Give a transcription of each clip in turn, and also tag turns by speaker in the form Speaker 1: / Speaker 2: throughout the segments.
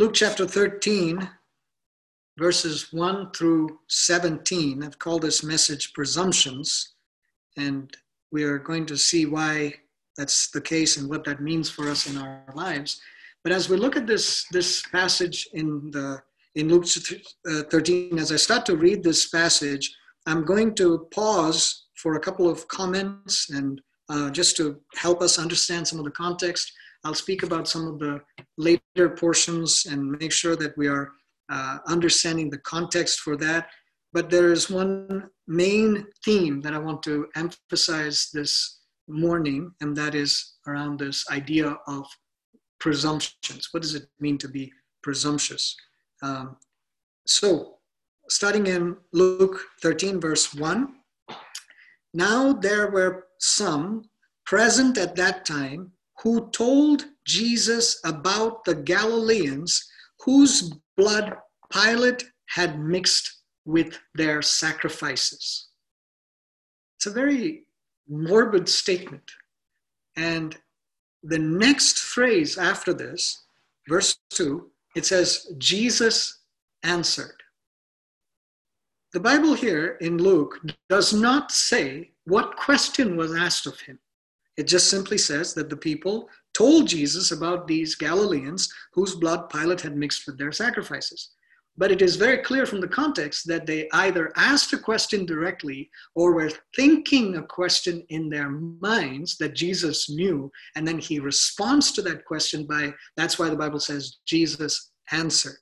Speaker 1: Luke chapter 13, verses 1 through 17. I've called this message Presumptions, and we are going to see why that's the case and what that means for us in our lives. But as we look at this, this passage in, the, in Luke uh, 13, as I start to read this passage, I'm going to pause for a couple of comments and uh, just to help us understand some of the context. I'll speak about some of the later portions and make sure that we are uh, understanding the context for that. But there is one main theme that I want to emphasize this morning, and that is around this idea of presumptions. What does it mean to be presumptuous? Um, so, starting in Luke 13, verse 1, now there were some present at that time who told Jesus about the Galileans whose blood Pilate had mixed with their sacrifices. It's a very morbid statement. And the next phrase after this, verse 2, it says, Jesus answered. The Bible here in Luke does not say what question was asked of him. It just simply says that the people told Jesus about these Galileans whose blood Pilate had mixed with their sacrifices. But it is very clear from the context that they either asked a question directly or were thinking a question in their minds that Jesus knew, and then he responds to that question by, that's why the Bible says Jesus answered.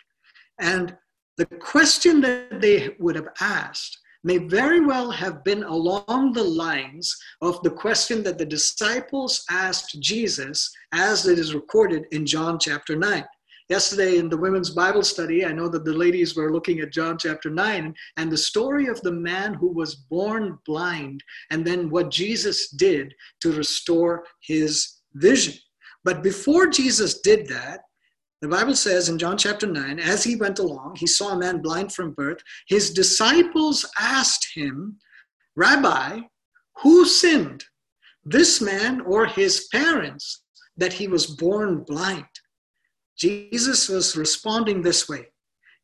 Speaker 1: And the question that they would have asked may very well have been along the lines of the question that the disciples asked Jesus as it is recorded in John chapter 9. Yesterday in the women's Bible study, I know that the ladies were looking at John chapter 9 and the story of the man who was born blind and then what Jesus did to restore his vision. But before Jesus did that, the Bible says in John chapter 9, as he went along, he saw a man blind from birth. His disciples asked him, Rabbi, who sinned, this man or his parents, that he was born blind? Jesus was responding this way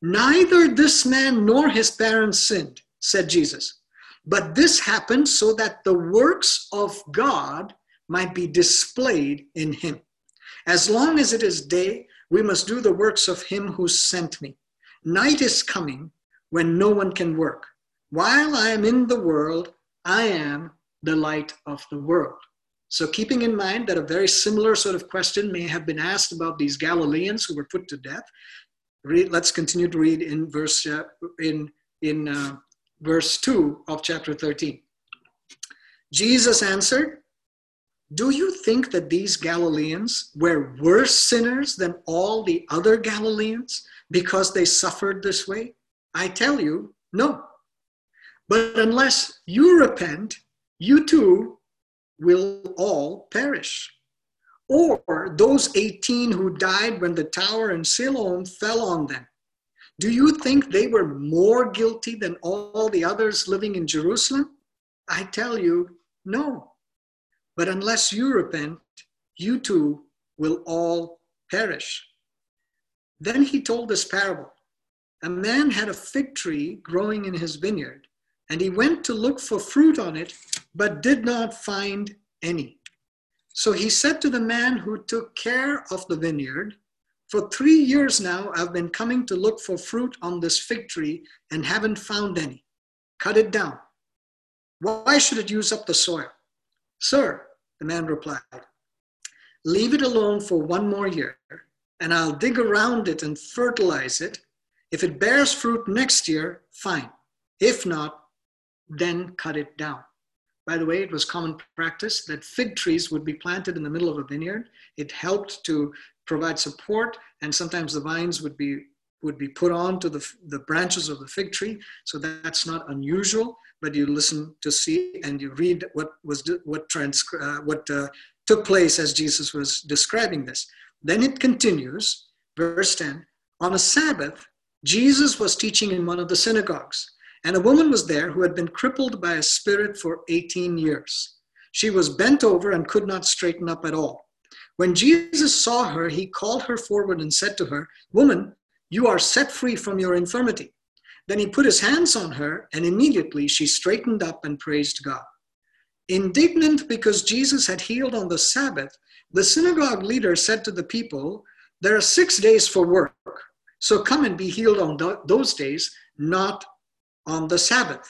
Speaker 1: Neither this man nor his parents sinned, said Jesus. But this happened so that the works of God might be displayed in him. As long as it is day, we must do the works of him who sent me. Night is coming when no one can work. While I am in the world, I am the light of the world. So, keeping in mind that a very similar sort of question may have been asked about these Galileans who were put to death, read, let's continue to read in verse uh, in in uh, verse two of chapter thirteen. Jesus answered, do you think that these Galileans were worse sinners than all the other Galileans because they suffered this way? I tell you, no. But unless you repent, you too will all perish. Or those 18 who died when the tower in Siloam fell on them. Do you think they were more guilty than all the others living in Jerusalem? I tell you, no. But unless you repent, you too will all perish. Then he told this parable A man had a fig tree growing in his vineyard, and he went to look for fruit on it, but did not find any. So he said to the man who took care of the vineyard, For three years now I've been coming to look for fruit on this fig tree and haven't found any. Cut it down. Why should it use up the soil? Sir, the man replied, leave it alone for one more year, and I'll dig around it and fertilize it. If it bears fruit next year, fine. If not, then cut it down. By the way, it was common practice that fig trees would be planted in the middle of a vineyard. It helped to provide support, and sometimes the vines would be would be put onto the, the branches of the fig tree. So that's not unusual but you listen to see and you read what was what trans, uh, what uh, took place as Jesus was describing this. Then it continues, verse 10. On a Sabbath, Jesus was teaching in one of the synagogues, and a woman was there who had been crippled by a spirit for 18 years. She was bent over and could not straighten up at all. When Jesus saw her, he called her forward and said to her, Woman, you are set free from your infirmity. Then he put his hands on her, and immediately she straightened up and praised God. Indignant because Jesus had healed on the Sabbath, the synagogue leader said to the people, There are six days for work, so come and be healed on th- those days, not on the Sabbath.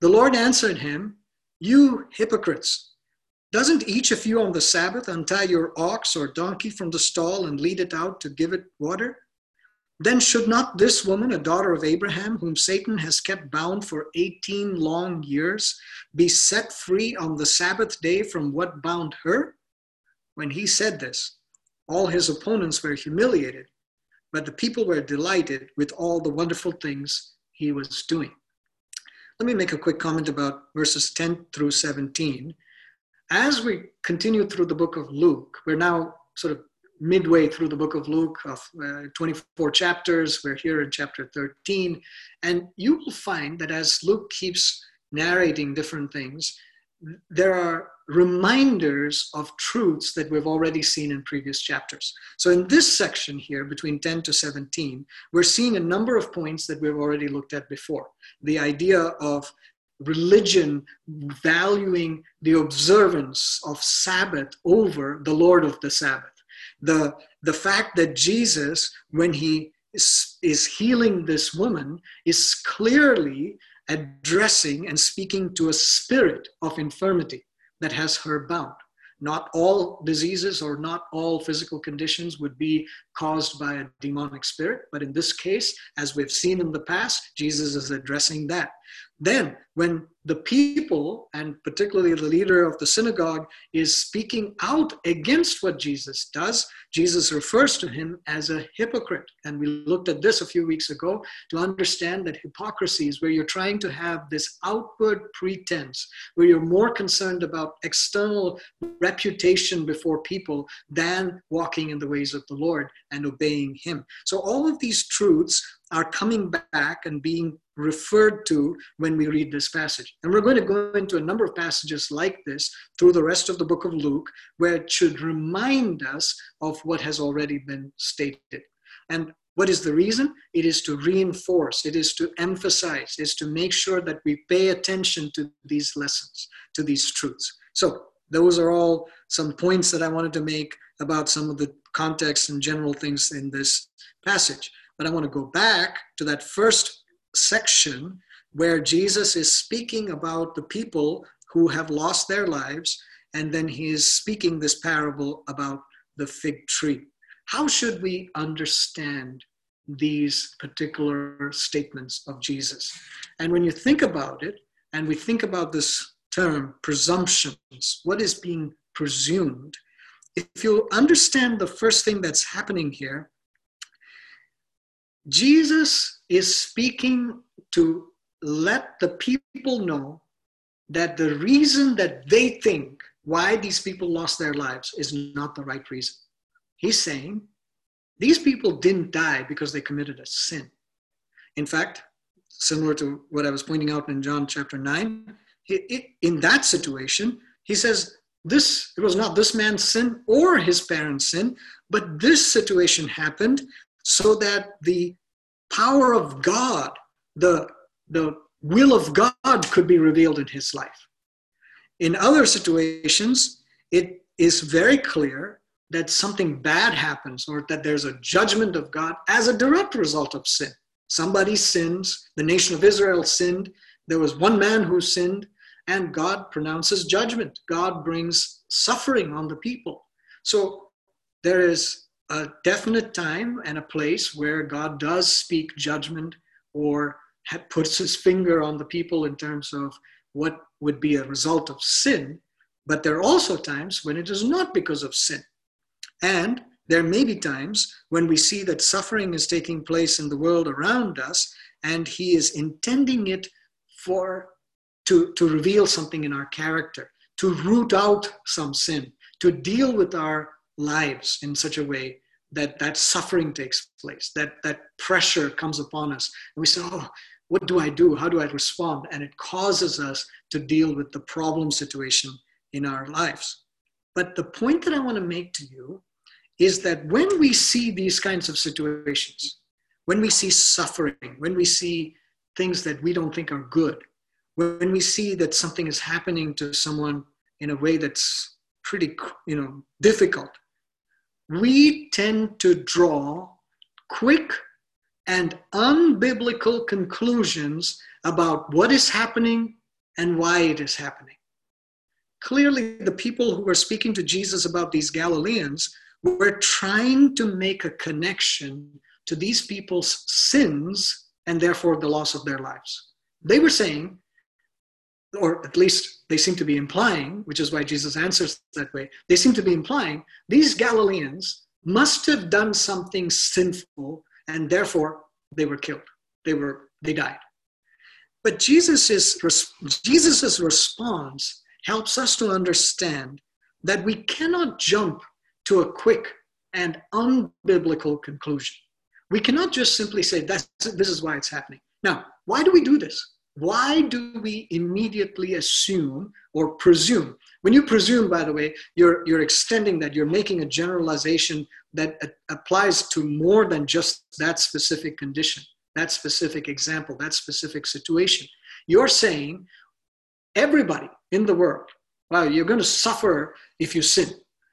Speaker 1: The Lord answered him, You hypocrites! Doesn't each of you on the Sabbath untie your ox or donkey from the stall and lead it out to give it water? Then should not this woman, a daughter of Abraham, whom Satan has kept bound for 18 long years, be set free on the Sabbath day from what bound her? When he said this, all his opponents were humiliated, but the people were delighted with all the wonderful things he was doing. Let me make a quick comment about verses 10 through 17. As we continue through the book of Luke, we're now sort of midway through the book of Luke of uh, 24 chapters. We're here in chapter 13. And you will find that as Luke keeps narrating different things, there are reminders of truths that we've already seen in previous chapters. So, in this section here, between 10 to 17, we're seeing a number of points that we've already looked at before. The idea of religion valuing the observance of Sabbath over the Lord of the Sabbath the, the fact that Jesus, when he is, is healing this woman, is clearly addressing and speaking to a spirit of infirmity that has her bound. Not all diseases or not all physical conditions would be caused by a demonic spirit, but in this case, as we've seen in the past, Jesus is addressing that. Then, when the people, and particularly the leader of the synagogue, is speaking out against what Jesus does, Jesus refers to him as a hypocrite. And we looked at this a few weeks ago to understand that hypocrisy is where you're trying to have this outward pretense, where you're more concerned about external reputation before people than walking in the ways of the Lord and obeying Him. So, all of these truths are coming back and being referred to when we read this passage. And we're going to go into a number of passages like this through the rest of the book of Luke, where it should remind us of what has already been stated. And what is the reason? It is to reinforce, it is to emphasize, is to make sure that we pay attention to these lessons, to these truths. So, those are all some points that I wanted to make about some of the context and general things in this passage. But I want to go back to that first section where Jesus is speaking about the people who have lost their lives, and then he is speaking this parable about the fig tree. How should we understand these particular statements of Jesus? And when you think about it, and we think about this term presumptions, what is being presumed? If you understand the first thing that's happening here, Jesus is speaking to let the people know that the reason that they think why these people lost their lives is not the right reason. He's saying these people didn't die because they committed a sin. In fact, similar to what I was pointing out in John chapter 9, it, it, in that situation, he says, this it was not this man's sin or his parents' sin, but this situation happened so that the power of God, the, the will of God could be revealed in his life. In other situations, it is very clear that something bad happens or that there's a judgment of God as a direct result of sin. Somebody sins, the nation of Israel sinned, there was one man who sinned, and God pronounces judgment. God brings suffering on the people. So there is a definite time and a place where God does speak judgment or puts his finger on the people in terms of what would be a result of sin. But there are also times when it is not because of sin. And there may be times when we see that suffering is taking place in the world around us and he is intending it for to, to reveal something in our character, to root out some sin, to deal with our lives in such a way that that suffering takes place, that that pressure comes upon us. And we say, oh, what do I do? How do I respond? And it causes us to deal with the problem situation in our lives. But the point that I want to make to you is that when we see these kinds of situations, when we see suffering, when we see things that we don't think are good, when we see that something is happening to someone in a way that's pretty you know difficult we tend to draw quick and unbiblical conclusions about what is happening and why it is happening. Clearly the people who were speaking to jesus about these galileans were trying to make a connection to these people's sins and therefore the loss of their lives. They were saying or at least they seem to be implying, which is why Jesus answers that way, they seem to be implying these Galileans must have done something sinful and therefore they were killed. They were they died. But Jesus's, Jesus's response helps us to understand that we cannot jump to a quick and unbiblical conclusion. We cannot just simply say, That's, this is why it's happening. Now, why do we do this? Why do we immediately assume or presume? When you presume, by the way, you're, you're extending that, you're making a generalization that applies to more than just that specific condition, that specific example, that specific situation. You're saying everybody in the world, well, you're going to suffer if you sin,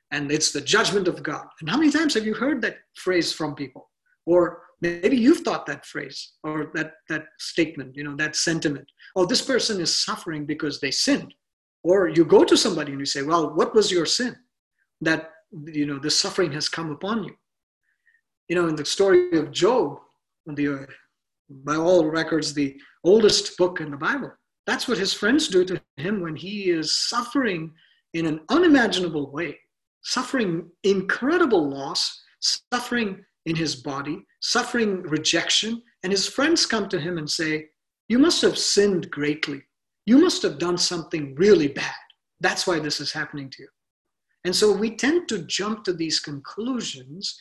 Speaker 1: and it's the judgment of God. And how many times have you heard that phrase from people? Or maybe you've thought that phrase or that, that statement, you know, that sentiment. Oh, this person is suffering because they sinned. Or you go to somebody and you say, well, what was your sin? That, you know, the suffering has come upon you. You know, in the story of Job, the, by all records, the oldest book in the Bible, that's what his friends do to him when he is suffering in an unimaginable way, suffering incredible loss, suffering in his body, suffering rejection, and his friends come to him and say, You must have sinned greatly. You must have done something really bad. That's why this is happening to you. And so we tend to jump to these conclusions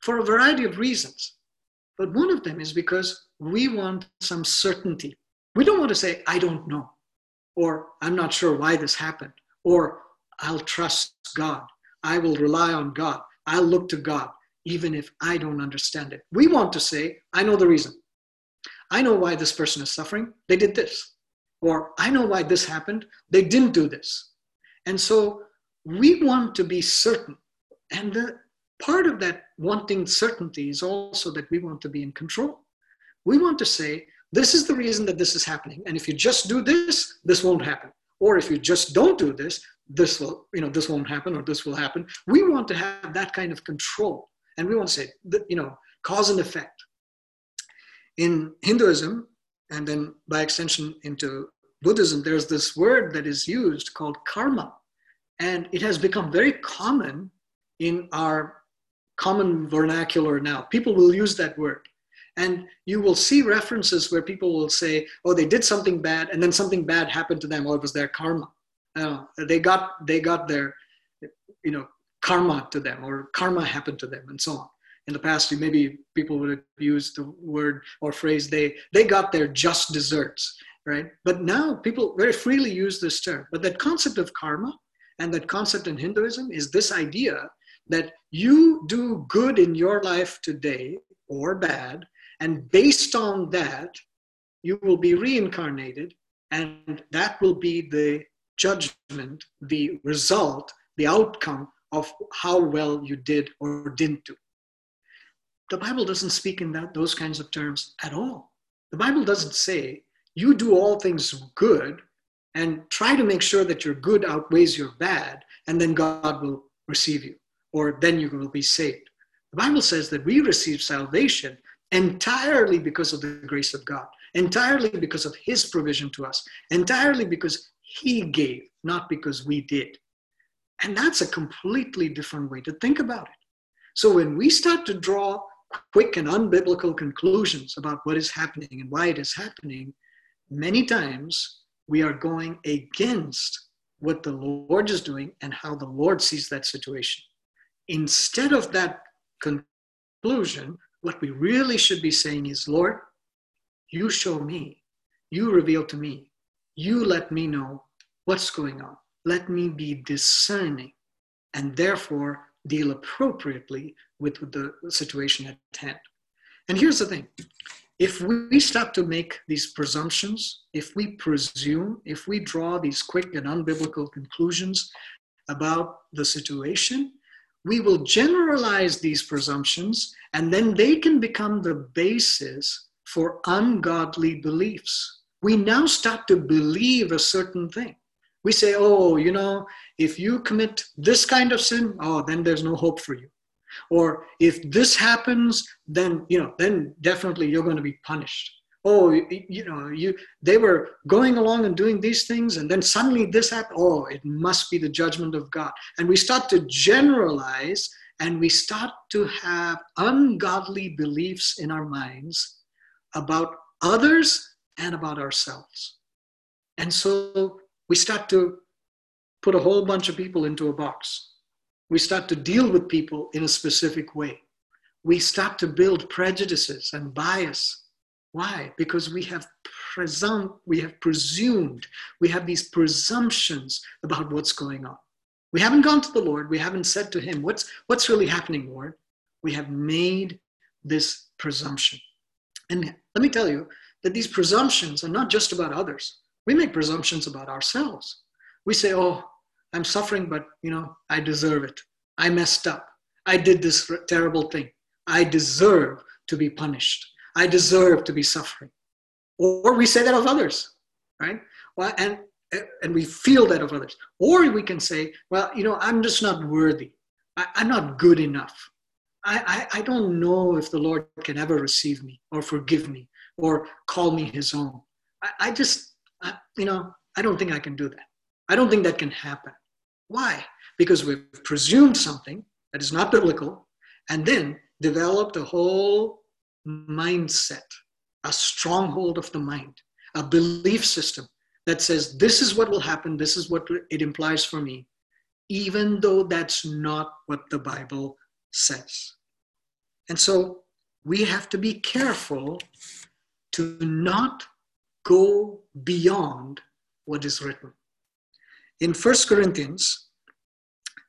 Speaker 1: for a variety of reasons. But one of them is because we want some certainty. We don't want to say, I don't know, or I'm not sure why this happened, or I'll trust God. I will rely on God. I'll look to God even if I don't understand it. We want to say, I know the reason. I know why this person is suffering. They did this. Or I know why this happened. They didn't do this. And so we want to be certain. And the part of that wanting certainty is also that we want to be in control. We want to say, this is the reason that this is happening. And if you just do this, this won't happen. Or if you just don't do this, this will, you know, this won't happen or this will happen. We want to have that kind of control. And we want to say, you know, cause and effect. In Hinduism, and then by extension into Buddhism, there's this word that is used called karma. And it has become very common in our common vernacular now. People will use that word. And you will see references where people will say, oh, they did something bad, and then something bad happened to them, or it was their karma. Uh, they got they got their you know karma to them or karma happened to them and so on. In the past maybe people would have used the word or phrase they they got their just desserts right? But now people very freely use this term. But that concept of karma and that concept in hinduism is this idea that you do good in your life today or bad and based on that you will be reincarnated and that will be the judgment the result the outcome of how well you did or didn't do. The Bible doesn't speak in that, those kinds of terms at all. The Bible doesn't say you do all things good and try to make sure that your good outweighs your bad, and then God will receive you, or then you will be saved. The Bible says that we receive salvation entirely because of the grace of God, entirely because of His provision to us, entirely because He gave, not because we did. And that's a completely different way to think about it. So when we start to draw quick and unbiblical conclusions about what is happening and why it is happening, many times we are going against what the Lord is doing and how the Lord sees that situation. Instead of that conclusion, what we really should be saying is, Lord, you show me, you reveal to me, you let me know what's going on let me be discerning and therefore deal appropriately with the situation at hand. And here's the thing if we start to make these presumptions, if we presume, if we draw these quick and unbiblical conclusions about the situation, we will generalize these presumptions and then they can become the basis for ungodly beliefs. We now start to believe a certain thing. We say, oh, you know, if you commit this kind of sin, oh, then there's no hope for you. Or if this happens then you know then definitely you're going to be punished. Oh you, know you they were going along and doing these things and then suddenly this happened. Oh it must be the judgment of god. And we start to generalize and we start to have ungodly beliefs in our minds about others and about ourselves. And so we start to put a whole bunch of people into a box we start to deal with people in a specific way. We start to build prejudices and bias. Why? Because we have presumed, we have presumed, we have these presumptions about what's going on. We haven't gone to the Lord. We haven't said to Him, What's, what's really happening, Lord? We have made this presumption. And let me tell you that these presumptions are not just about others. We make presumptions about ourselves. We say, Oh, I'm suffering, but you know, I deserve it. I messed up. I did this terrible thing. I deserve to be punished. I deserve to be suffering. Or we say that of others, right? Well, and and we feel that of others. Or we can say, well, you know, I'm just not worthy. I, am not good enough. I, I, I don't know if the Lord can ever receive me or forgive me or call me his own. I, I just, I, you know, I don't think I can do that. I don't think that can happen. Why? Because we've presumed something that is not biblical and then developed a whole mindset, a stronghold of the mind, a belief system that says, this is what will happen, this is what it implies for me, even though that's not what the Bible says. And so we have to be careful to not go beyond what is written. In 1 Corinthians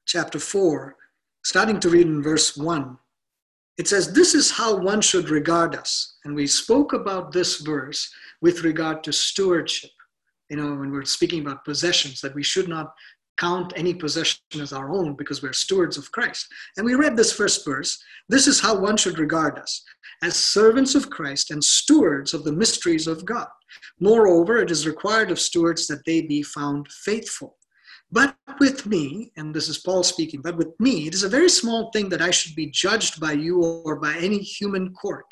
Speaker 1: chapter 4, starting to read in verse 1, it says, This is how one should regard us. And we spoke about this verse with regard to stewardship. You know, when we're speaking about possessions, that we should not count any possession as our own because we're stewards of Christ. And we read this first verse. This is how one should regard us as servants of Christ and stewards of the mysteries of God. Moreover, it is required of stewards that they be found faithful. But with me, and this is Paul speaking, but with me, it is a very small thing that I should be judged by you or by any human court.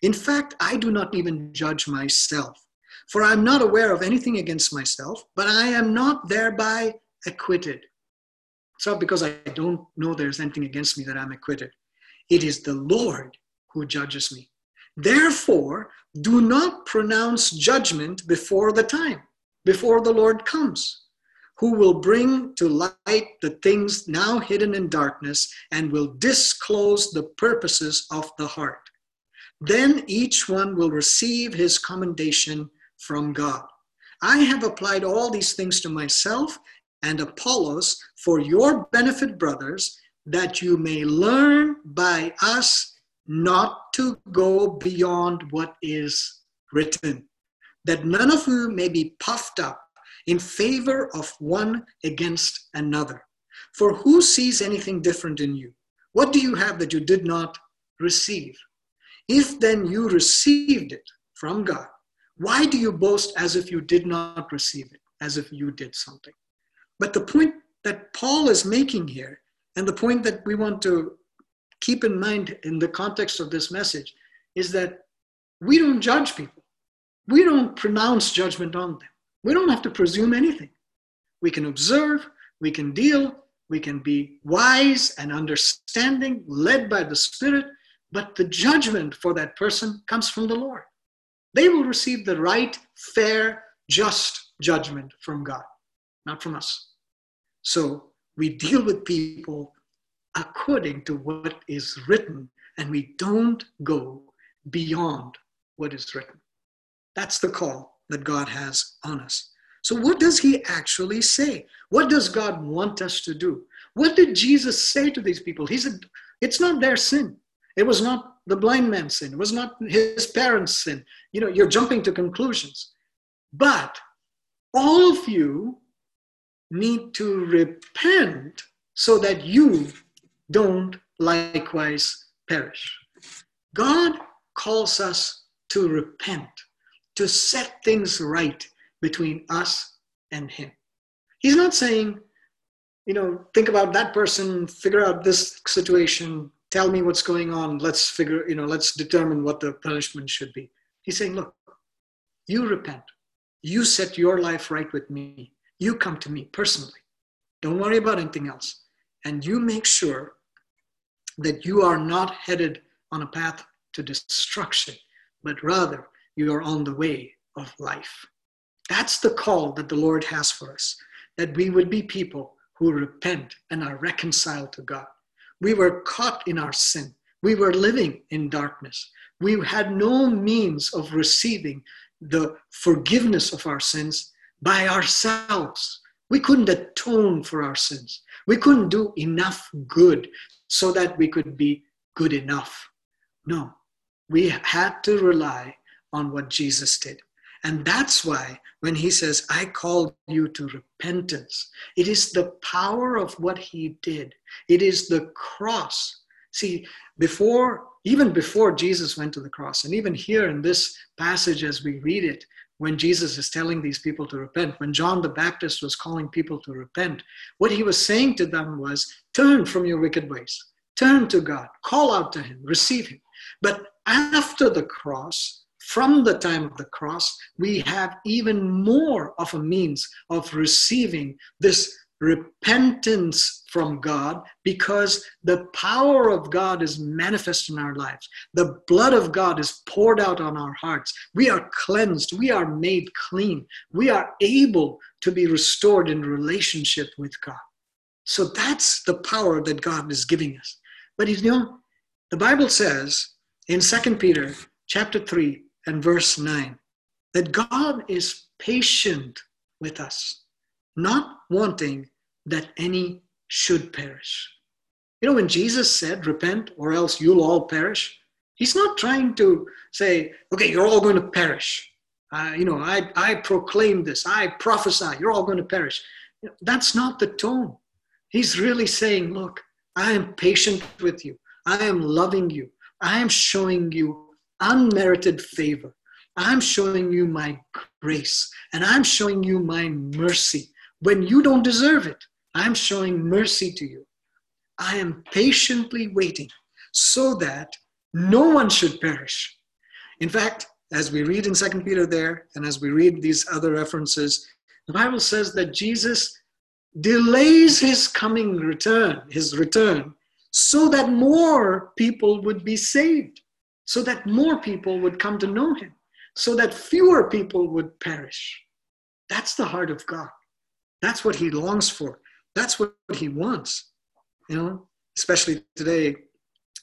Speaker 1: In fact, I do not even judge myself, for I am not aware of anything against myself, but I am not thereby acquitted. It's not because I don't know there's anything against me that I'm acquitted. It is the Lord who judges me. Therefore, do not pronounce judgment before the time, before the Lord comes who will bring to light the things now hidden in darkness and will disclose the purposes of the heart. Then each one will receive his commendation from God. I have applied all these things to myself and Apollos for your benefit, brothers, that you may learn by us not to go beyond what is written, that none of you may be puffed up in favor of one against another. For who sees anything different in you? What do you have that you did not receive? If then you received it from God, why do you boast as if you did not receive it, as if you did something? But the point that Paul is making here, and the point that we want to keep in mind in the context of this message, is that we don't judge people. We don't pronounce judgment on them. We don't have to presume anything. We can observe, we can deal, we can be wise and understanding, led by the Spirit, but the judgment for that person comes from the Lord. They will receive the right, fair, just judgment from God, not from us. So we deal with people according to what is written, and we don't go beyond what is written. That's the call that God has on us. So, what does he actually say? What does God want us to do? What did Jesus say to these people? He said, It's not their sin. It was not the blind man's sin. It was not his parents' sin. You know, you're jumping to conclusions. But all of you need to repent so that you don't likewise perish. God calls us to repent, to set things right between us and Him. He's not saying, you know, think about that person, figure out this situation, tell me what's going on, let's figure, you know, let's determine what the punishment should be. He's saying, look, you repent. You set your life right with me. You come to me personally. Don't worry about anything else. And you make sure that you are not headed on a path to destruction, but rather you are on the way of life. That's the call that the Lord has for us, that we would be people who repent and are reconciled to God. We were caught in our sin. We were living in darkness. We had no means of receiving the forgiveness of our sins by ourselves. We couldn't atone for our sins. We couldn't do enough good so that we could be good enough. No, we had to rely on what Jesus did. And that's why when he says, I called you to repentance, it is the power of what he did. It is the cross. See, before, even before Jesus went to the cross, and even here in this passage as we read it, when Jesus is telling these people to repent, when John the Baptist was calling people to repent, what he was saying to them was, turn from your wicked ways, turn to God, call out to him, receive him. But after the cross, from the time of the cross, we have even more of a means of receiving this repentance from God because the power of God is manifest in our lives. The blood of God is poured out on our hearts. We are cleansed. We are made clean. We are able to be restored in relationship with God. So that's the power that God is giving us. But you know, the Bible says in 2 Peter chapter 3 and verse 9 that God is patient with us, not wanting that any should perish. You know, when Jesus said, repent or else you'll all perish, he's not trying to say, okay, you're all going to perish. Uh, you know, I, I proclaim this, I prophesy, you're all going to perish. That's not the tone. He's really saying, look, I am patient with you. I am loving you. I am showing you unmerited favor. I'm showing you my grace and I'm showing you my mercy when you don't deserve it. I'm showing mercy to you. I am patiently waiting so that no one should perish. In fact, as we read in Second Peter there, and as we read these other references, the Bible says that Jesus delays his coming return, his return, so that more people would be saved, so that more people would come to know him, so that fewer people would perish. That's the heart of God. That's what he longs for. That's what he wants, you know, especially today,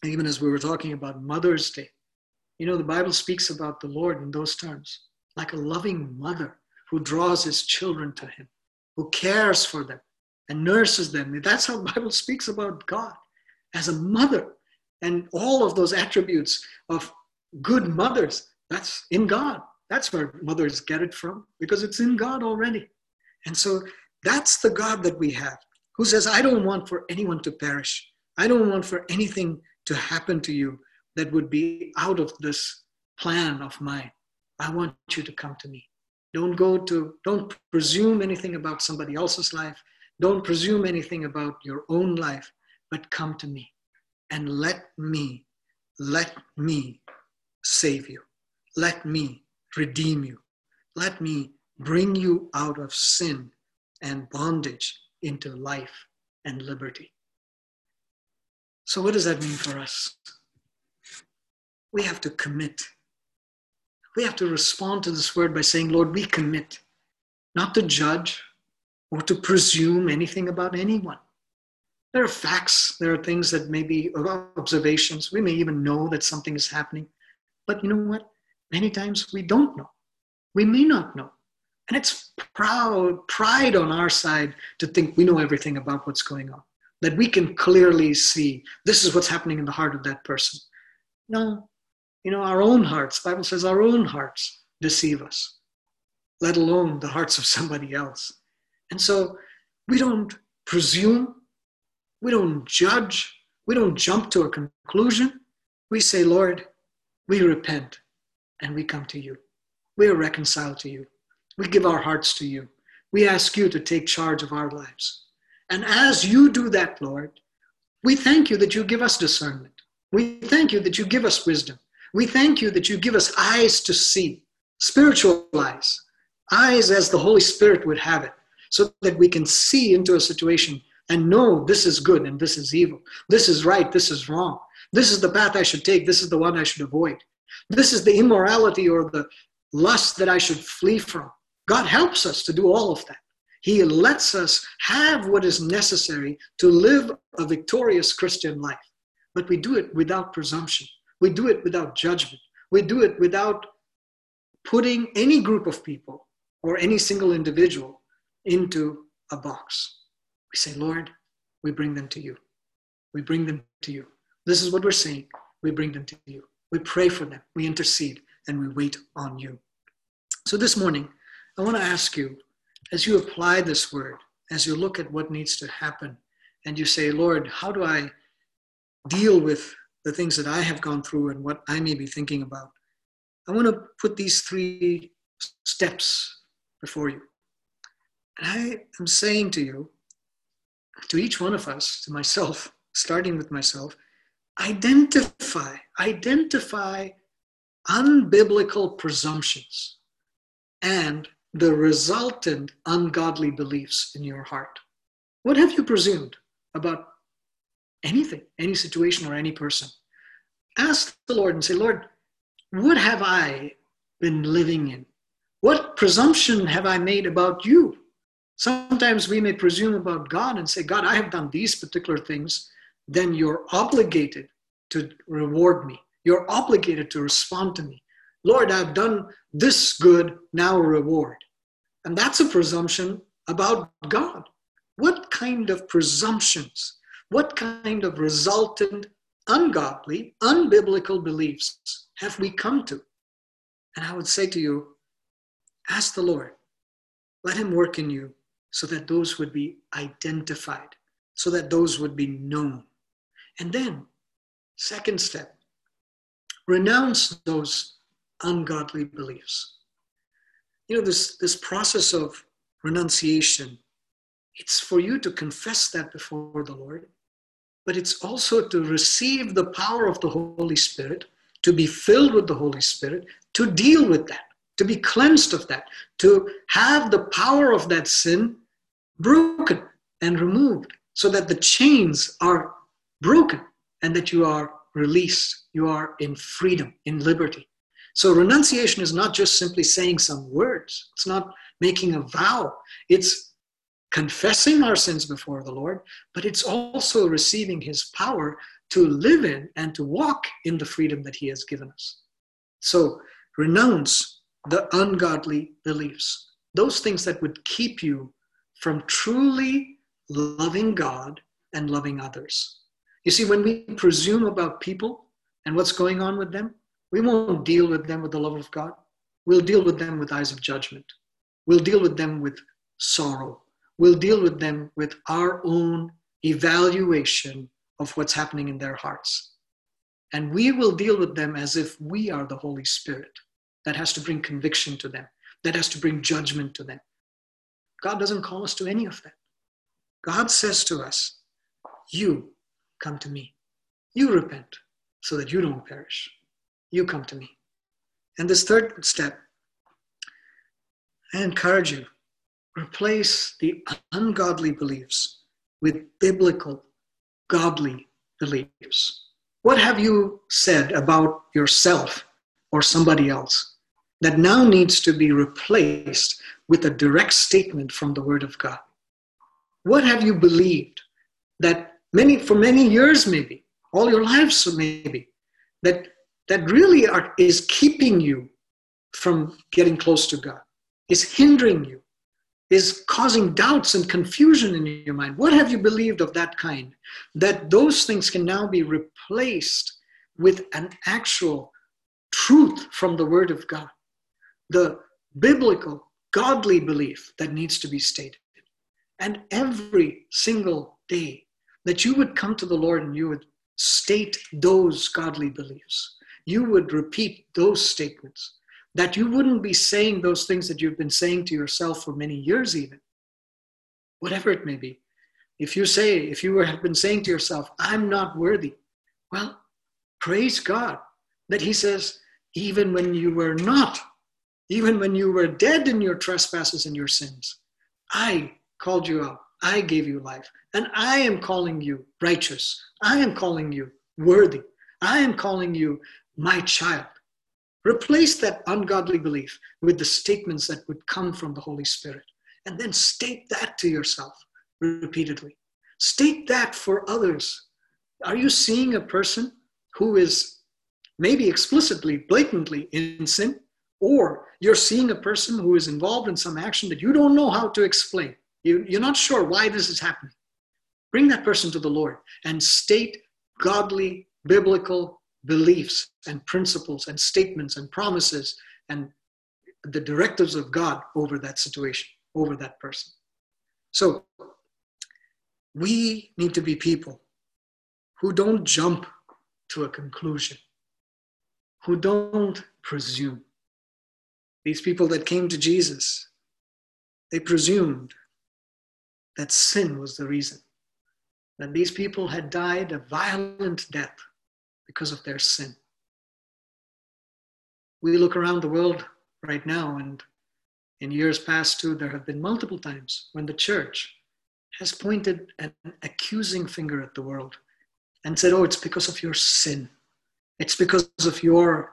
Speaker 1: even as we were talking about Mother's Day. You know, the Bible speaks about the Lord in those terms, like a loving mother who draws his children to him, who cares for them and nurses them. That's how the Bible speaks about God as a mother. And all of those attributes of good mothers, that's in God. That's where mothers get it from because it's in God already. And so that's the God that we have who says, I don't want for anyone to perish. I don't want for anything to happen to you that would be out of this plan of mine. I want you to come to me. Don't go to, don't presume anything about somebody else's life. Don't presume anything about your own life, but come to me and let me, let me save you. Let me redeem you. Let me bring you out of sin and bondage into life and liberty. So, what does that mean for us? We have to commit. We have to respond to this word by saying, Lord, we commit, not to judge or to presume anything about anyone. There are facts, there are things that may be observations. We may even know that something is happening. But you know what? Many times we don't know. We may not know. And it's proud, pride on our side to think we know everything about what's going on, that we can clearly see this is what's happening in the heart of that person. No, you know, our own hearts, Bible says our own hearts deceive us, let alone the hearts of somebody else. And so we don't presume, we don't judge, we don't jump to a conclusion. We say, Lord, we repent and we come to you. We are reconciled to you. We give our hearts to you. We ask you to take charge of our lives. And as you do that, Lord, we thank you that you give us discernment. We thank you that you give us wisdom. We thank you that you give us eyes to see, spiritual eyes, eyes as the Holy Spirit would have it, so that we can see into a situation and know this is good and this is evil. This is right, this is wrong. This is the path I should take, this is the one I should avoid. This is the immorality or the lust that I should flee from. God helps us to do all of that. He lets us have what is necessary to live a victorious Christian life. But we do it without presumption. We do it without judgment. We do it without putting any group of people or any single individual into a box. We say, Lord, we bring them to you. We bring them to you. This is what we're saying. We bring them to you. We pray for them. We intercede and we wait on you. So this morning, I want to ask you, as you apply this word, as you look at what needs to happen, and you say, Lord, how do I deal with the things that I have gone through and what I may be thinking about? I want to put these three steps before you. And I am saying to you, to each one of us, to myself, starting with myself, identify, identify unbiblical presumptions and the resultant ungodly beliefs in your heart. What have you presumed about anything, any situation, or any person? Ask the Lord and say, Lord, what have I been living in? What presumption have I made about you? Sometimes we may presume about God and say, God, I have done these particular things. Then you're obligated to reward me. You're obligated to respond to me. Lord, I've done this good, now reward. And that's a presumption about God. What kind of presumptions, what kind of resultant, ungodly, unbiblical beliefs have we come to? And I would say to you, ask the Lord, let Him work in you so that those would be identified, so that those would be known. And then, second step, renounce those ungodly beliefs. You know, this, this process of renunciation, it's for you to confess that before the Lord, but it's also to receive the power of the Holy Spirit, to be filled with the Holy Spirit, to deal with that, to be cleansed of that, to have the power of that sin broken and removed so that the chains are broken and that you are released. You are in freedom, in liberty. So renunciation is not just simply saying some words, it's not making a vow, it's confessing our sins before the Lord, but it's also receiving His power to live in and to walk in the freedom that He has given us. So renounce the ungodly beliefs, those things that would keep you from truly loving God and loving others. You see, when we presume about people and what's going on with them, we won't deal with them with the love of God. We'll deal with them with eyes of judgment. We'll deal with them with sorrow. We'll deal with them with our own evaluation of what's happening in their hearts. And we will deal with them as if we are the Holy Spirit that has to bring conviction to them, that has to bring judgment to them. God doesn't call us to any of that. God says to us, You come to me. You repent so that you don't perish you come to me. And this third step, I encourage you replace the ungodly beliefs with biblical, godly beliefs. What have you said about yourself or somebody else that now needs to be replaced with a direct statement from the Word of God? What have you believed that many, for many years, maybe, all your lives, maybe, that that really are, is keeping you from getting close to God. is hindering you, is causing doubts and confusion in your mind. What have you believed of that kind? That those things can now be replaced with an actual truth from the Word of God, the biblical, godly belief that needs to be stated. And every single day that you would come to the Lord and you would state those godly beliefs, you would repeat those statements, that you wouldn't be saying those things that you've been saying to yourself for many years, even, whatever it may be. If you say, if you have been saying to yourself, I'm not worthy, well, praise God that He says, even when you were not, even when you were dead in your trespasses and your sins, I called you out. I gave you life. And I am calling you righteous. I am calling you worthy. I am calling you my child. Replace that ungodly belief with the statements that would come from the Holy Spirit. And then state that to yourself repeatedly. State that for others. Are you seeing a person who is maybe explicitly, blatantly in sin? Or you're seeing a person who is involved in some action that you don't know how to explain. You, you're not sure why this is happening. Bring that person to the Lord and state godly, biblical beliefs and principles and statements and promises and the directives of God over that situation, over that person. So we need to be people who don't jump to a conclusion, who don't presume. These people that came to Jesus, they presumed that sin was the reason. That these people had died a violent death because of their sin. We look around the world right now, and in years past too, there have been multiple times when the church has pointed an accusing finger at the world and said, Oh, it's because of your sin. It's because of your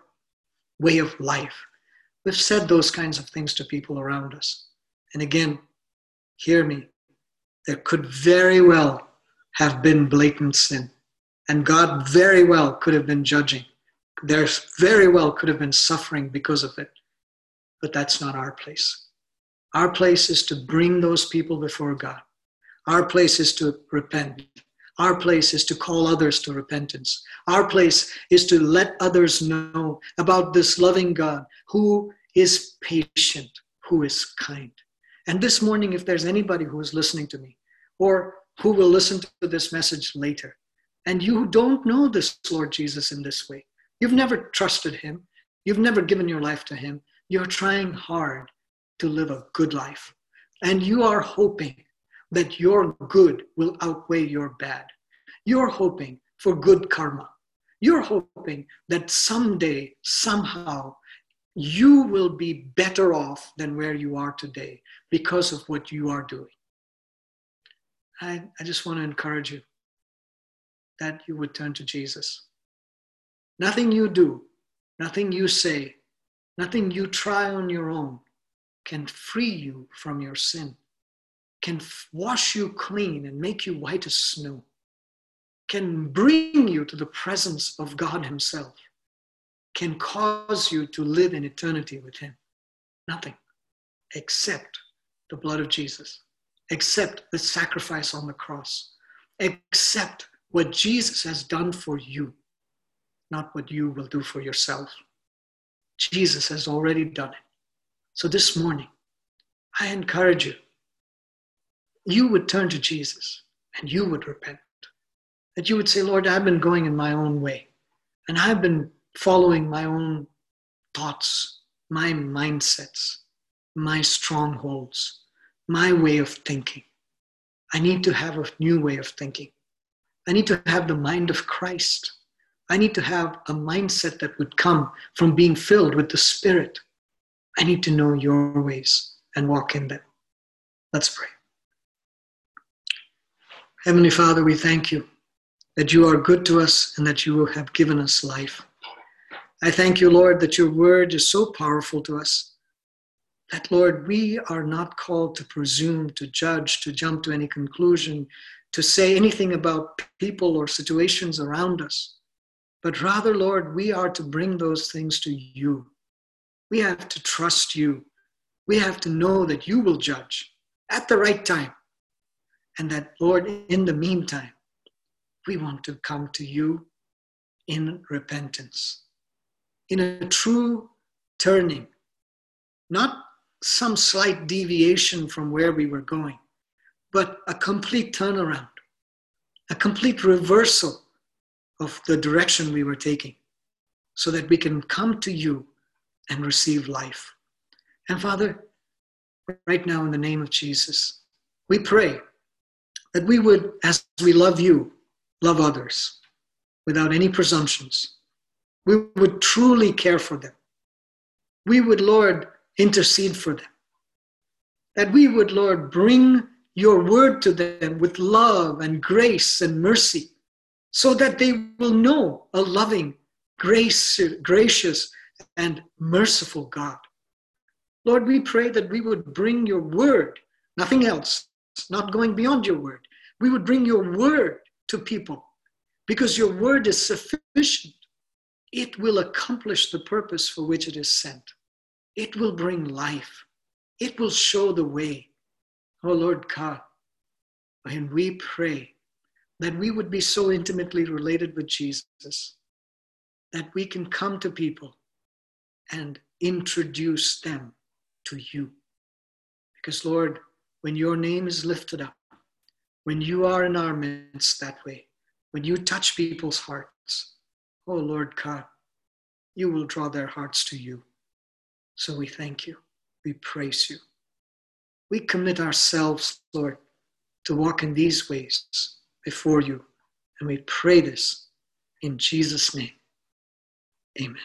Speaker 1: way of life. We've said those kinds of things to people around us. And again, hear me there could very well have been blatant sin. And God very well could have been judging. There very well could have been suffering because of it. But that's not our place. Our place is to bring those people before God. Our place is to repent. Our place is to call others to repentance. Our place is to let others know about this loving God who is patient, who is kind. And this morning, if there's anybody who is listening to me or who will listen to this message later, and you don't know this Lord Jesus in this way, you've never trusted him, you've never given your life to him, you're trying hard to live a good life, and you are hoping that your good will outweigh your bad. You're hoping for good karma. You're hoping that someday, somehow, you will be better off than where you are today because of what you are doing. I, I just want to encourage you that you would turn to Jesus. Nothing you do, nothing you say, nothing you try on your own can free you from your sin, can wash you clean and make you white as snow, can bring you to the presence of God Himself can cause you to live in eternity with Him? Nothing except the blood of Jesus, except the sacrifice on the cross, except what Jesus has done for you, not what you will do for yourself. Jesus has already done it. So this morning, I encourage you, you would turn to Jesus and you would repent. That you would say, Lord, I've been going in my own way and I've been following my own thoughts, my mindsets, my strongholds, my way of thinking. I need to have a new way of thinking. I need to have the mind of Christ. I need to have a mindset that would come from being filled with the Spirit. I need to know your ways and walk in them. Let's pray. Heavenly Father, we thank you that you are good to us and that you have given us life. I thank you, Lord, that your word is so powerful to us. That, Lord, we are not called to presume, to judge, to jump to any conclusion, to say anything about people or situations around us. But rather, Lord, we are to bring those things to you. We have to trust you We have to know that you will judge at the right time. And that, Lord, in the meantime, we want to come to you in repentance, in a true turning, not some slight deviation from where we were going, but a complete turnaround, a complete reversal of the direction we were taking, so that we can come to you and receive life. And Father, right now in the name of Jesus, we pray that we would, as we love you, love others without any presumptions. We would truly care for them. We would, Lord, intercede for them. That we would, Lord, bring your word to them with love and grace and mercy so that they will know a loving, grace, gracious, and merciful God. Lord, we pray that we would bring your word, nothing else, not going beyond your word. We would bring your word to people because your word is sufficient. It will accomplish the purpose for which it is sent. It will bring life. It will show the way. Oh Lord God, and we pray that we would be so intimately related with Jesus that we can come to people and introduce them to you. Because, Lord, when your name is lifted up, when you are in our midst that way, when you touch people's hearts, oh Lord God, you will draw their hearts to you. So we thank you. We praise you. We commit ourselves, Lord, to walk in these ways before you. And we pray this in Jesus' name. Amen.